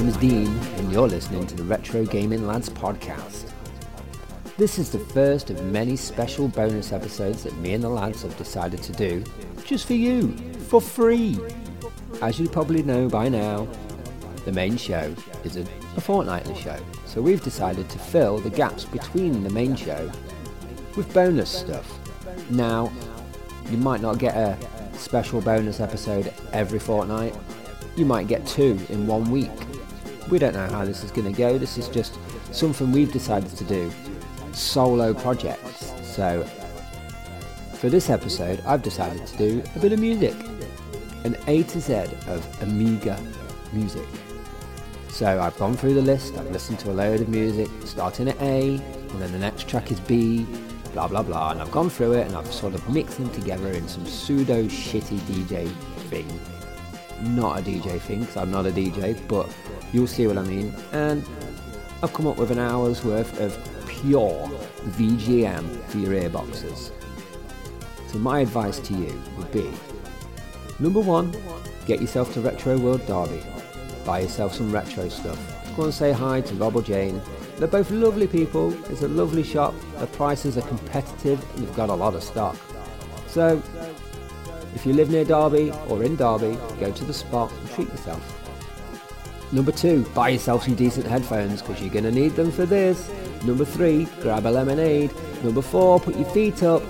name is Dean, and you're listening to the Retro Gaming Lads podcast. This is the first of many special bonus episodes that me and the lads have decided to do just for you, for free. As you probably know by now, the main show is a, a fortnightly show, so we've decided to fill the gaps between the main show with bonus stuff. Now, you might not get a special bonus episode every fortnight, you might get two in one week. We don't know how this is going to go, this is just something we've decided to do solo projects. So, for this episode, I've decided to do a bit of music an A to Z of Amiga music. So, I've gone through the list, I've listened to a load of music, starting at A, and then the next track is B, blah blah blah, and I've gone through it and I've sort of mixed them together in some pseudo shitty DJ thing. Not a DJ thing, because I'm not a DJ, but you'll see what I mean. And I've come up with an hour's worth of pure VGM for your earboxes. So my advice to you would be number one, get yourself to Retro World Derby. Buy yourself some retro stuff. Go and say hi to Rob or Jane. They're both lovely people. It's a lovely shop. The prices are competitive and you've got a lot of stock. So, if you live near Derby or in Derby, go to the spot and treat yourself. Number two, buy yourself some decent headphones because you're going to need them for this. Number three, grab a lemonade. Number four, put your feet up.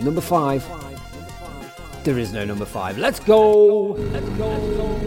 Number five, there is no number five. Let's go! Let's go! Let's go.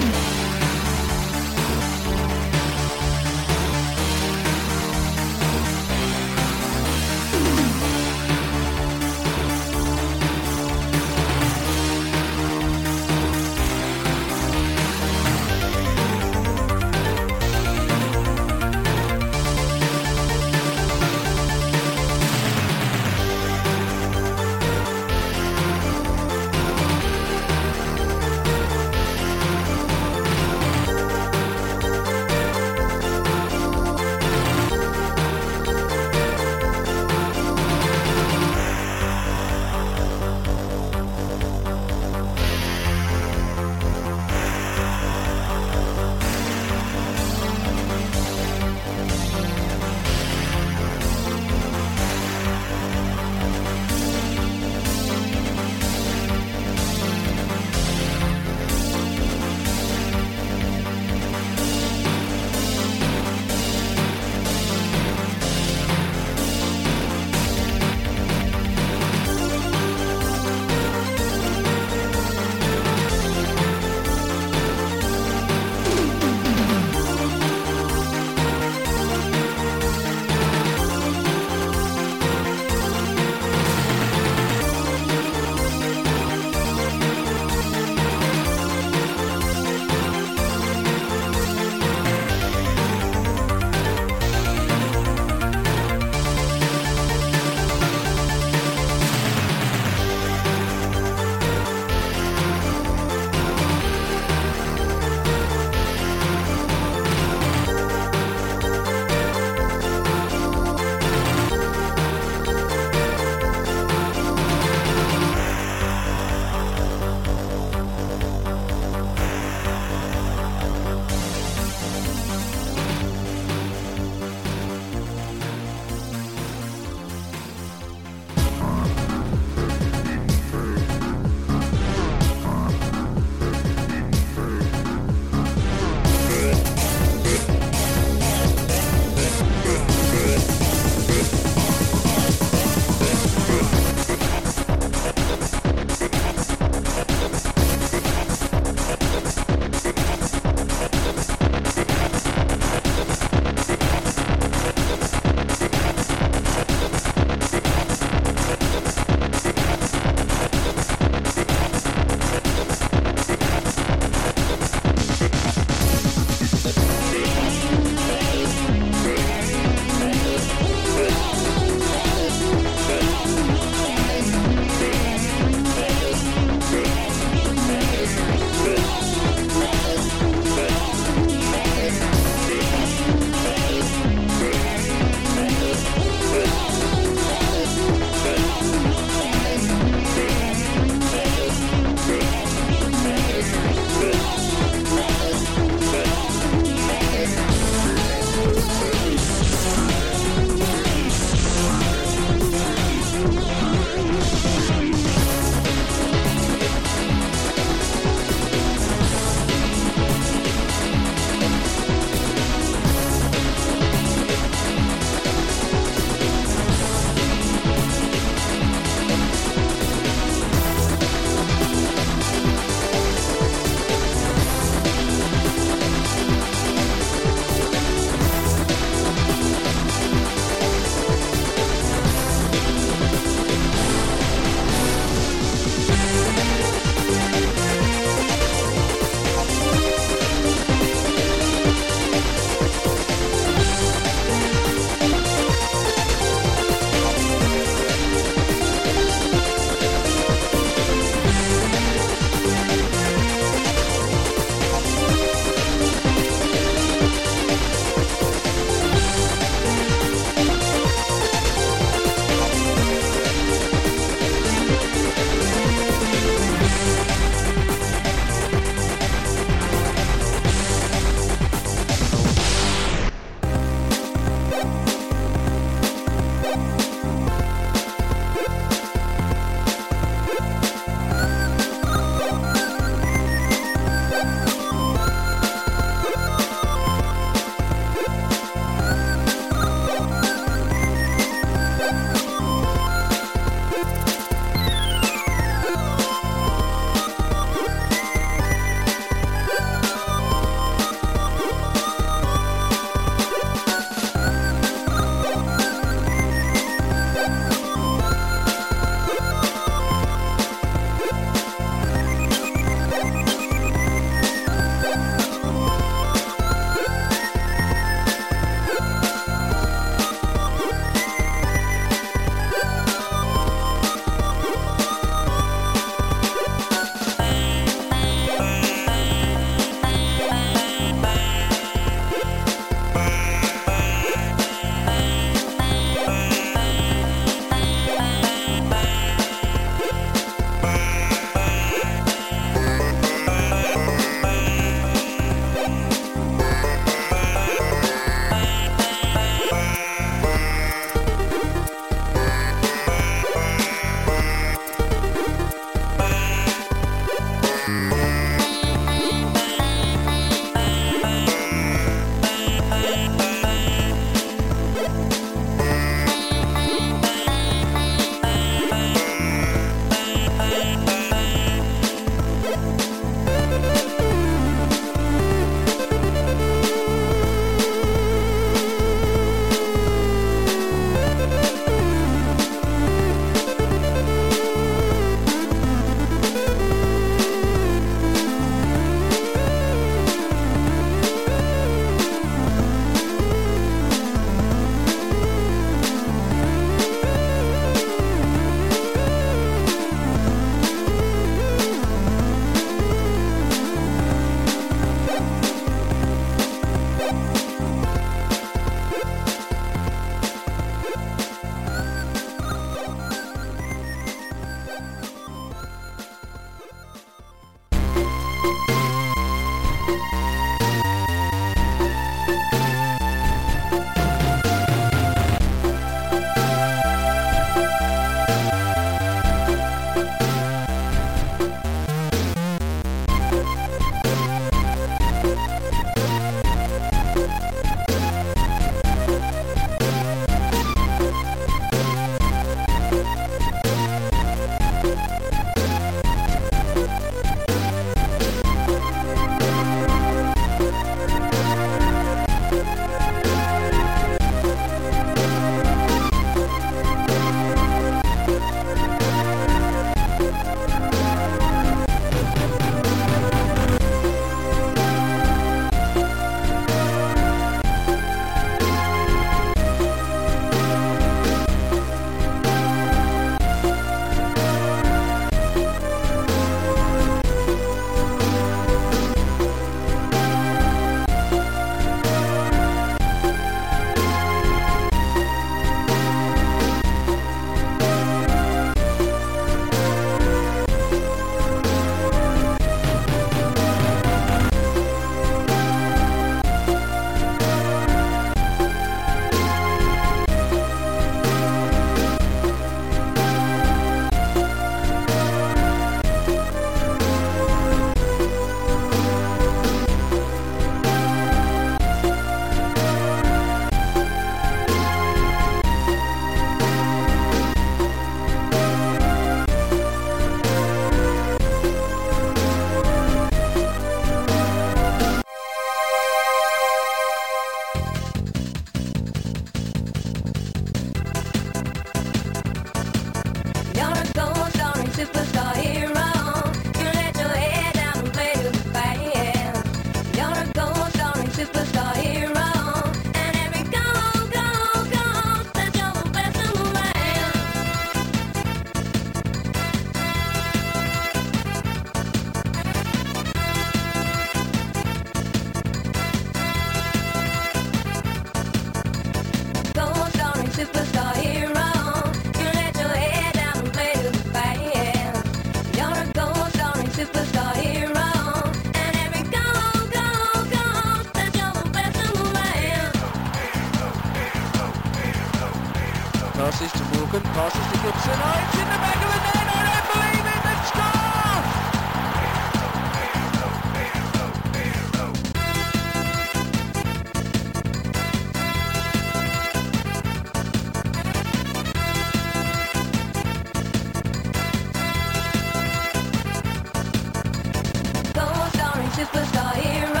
Superstar hero.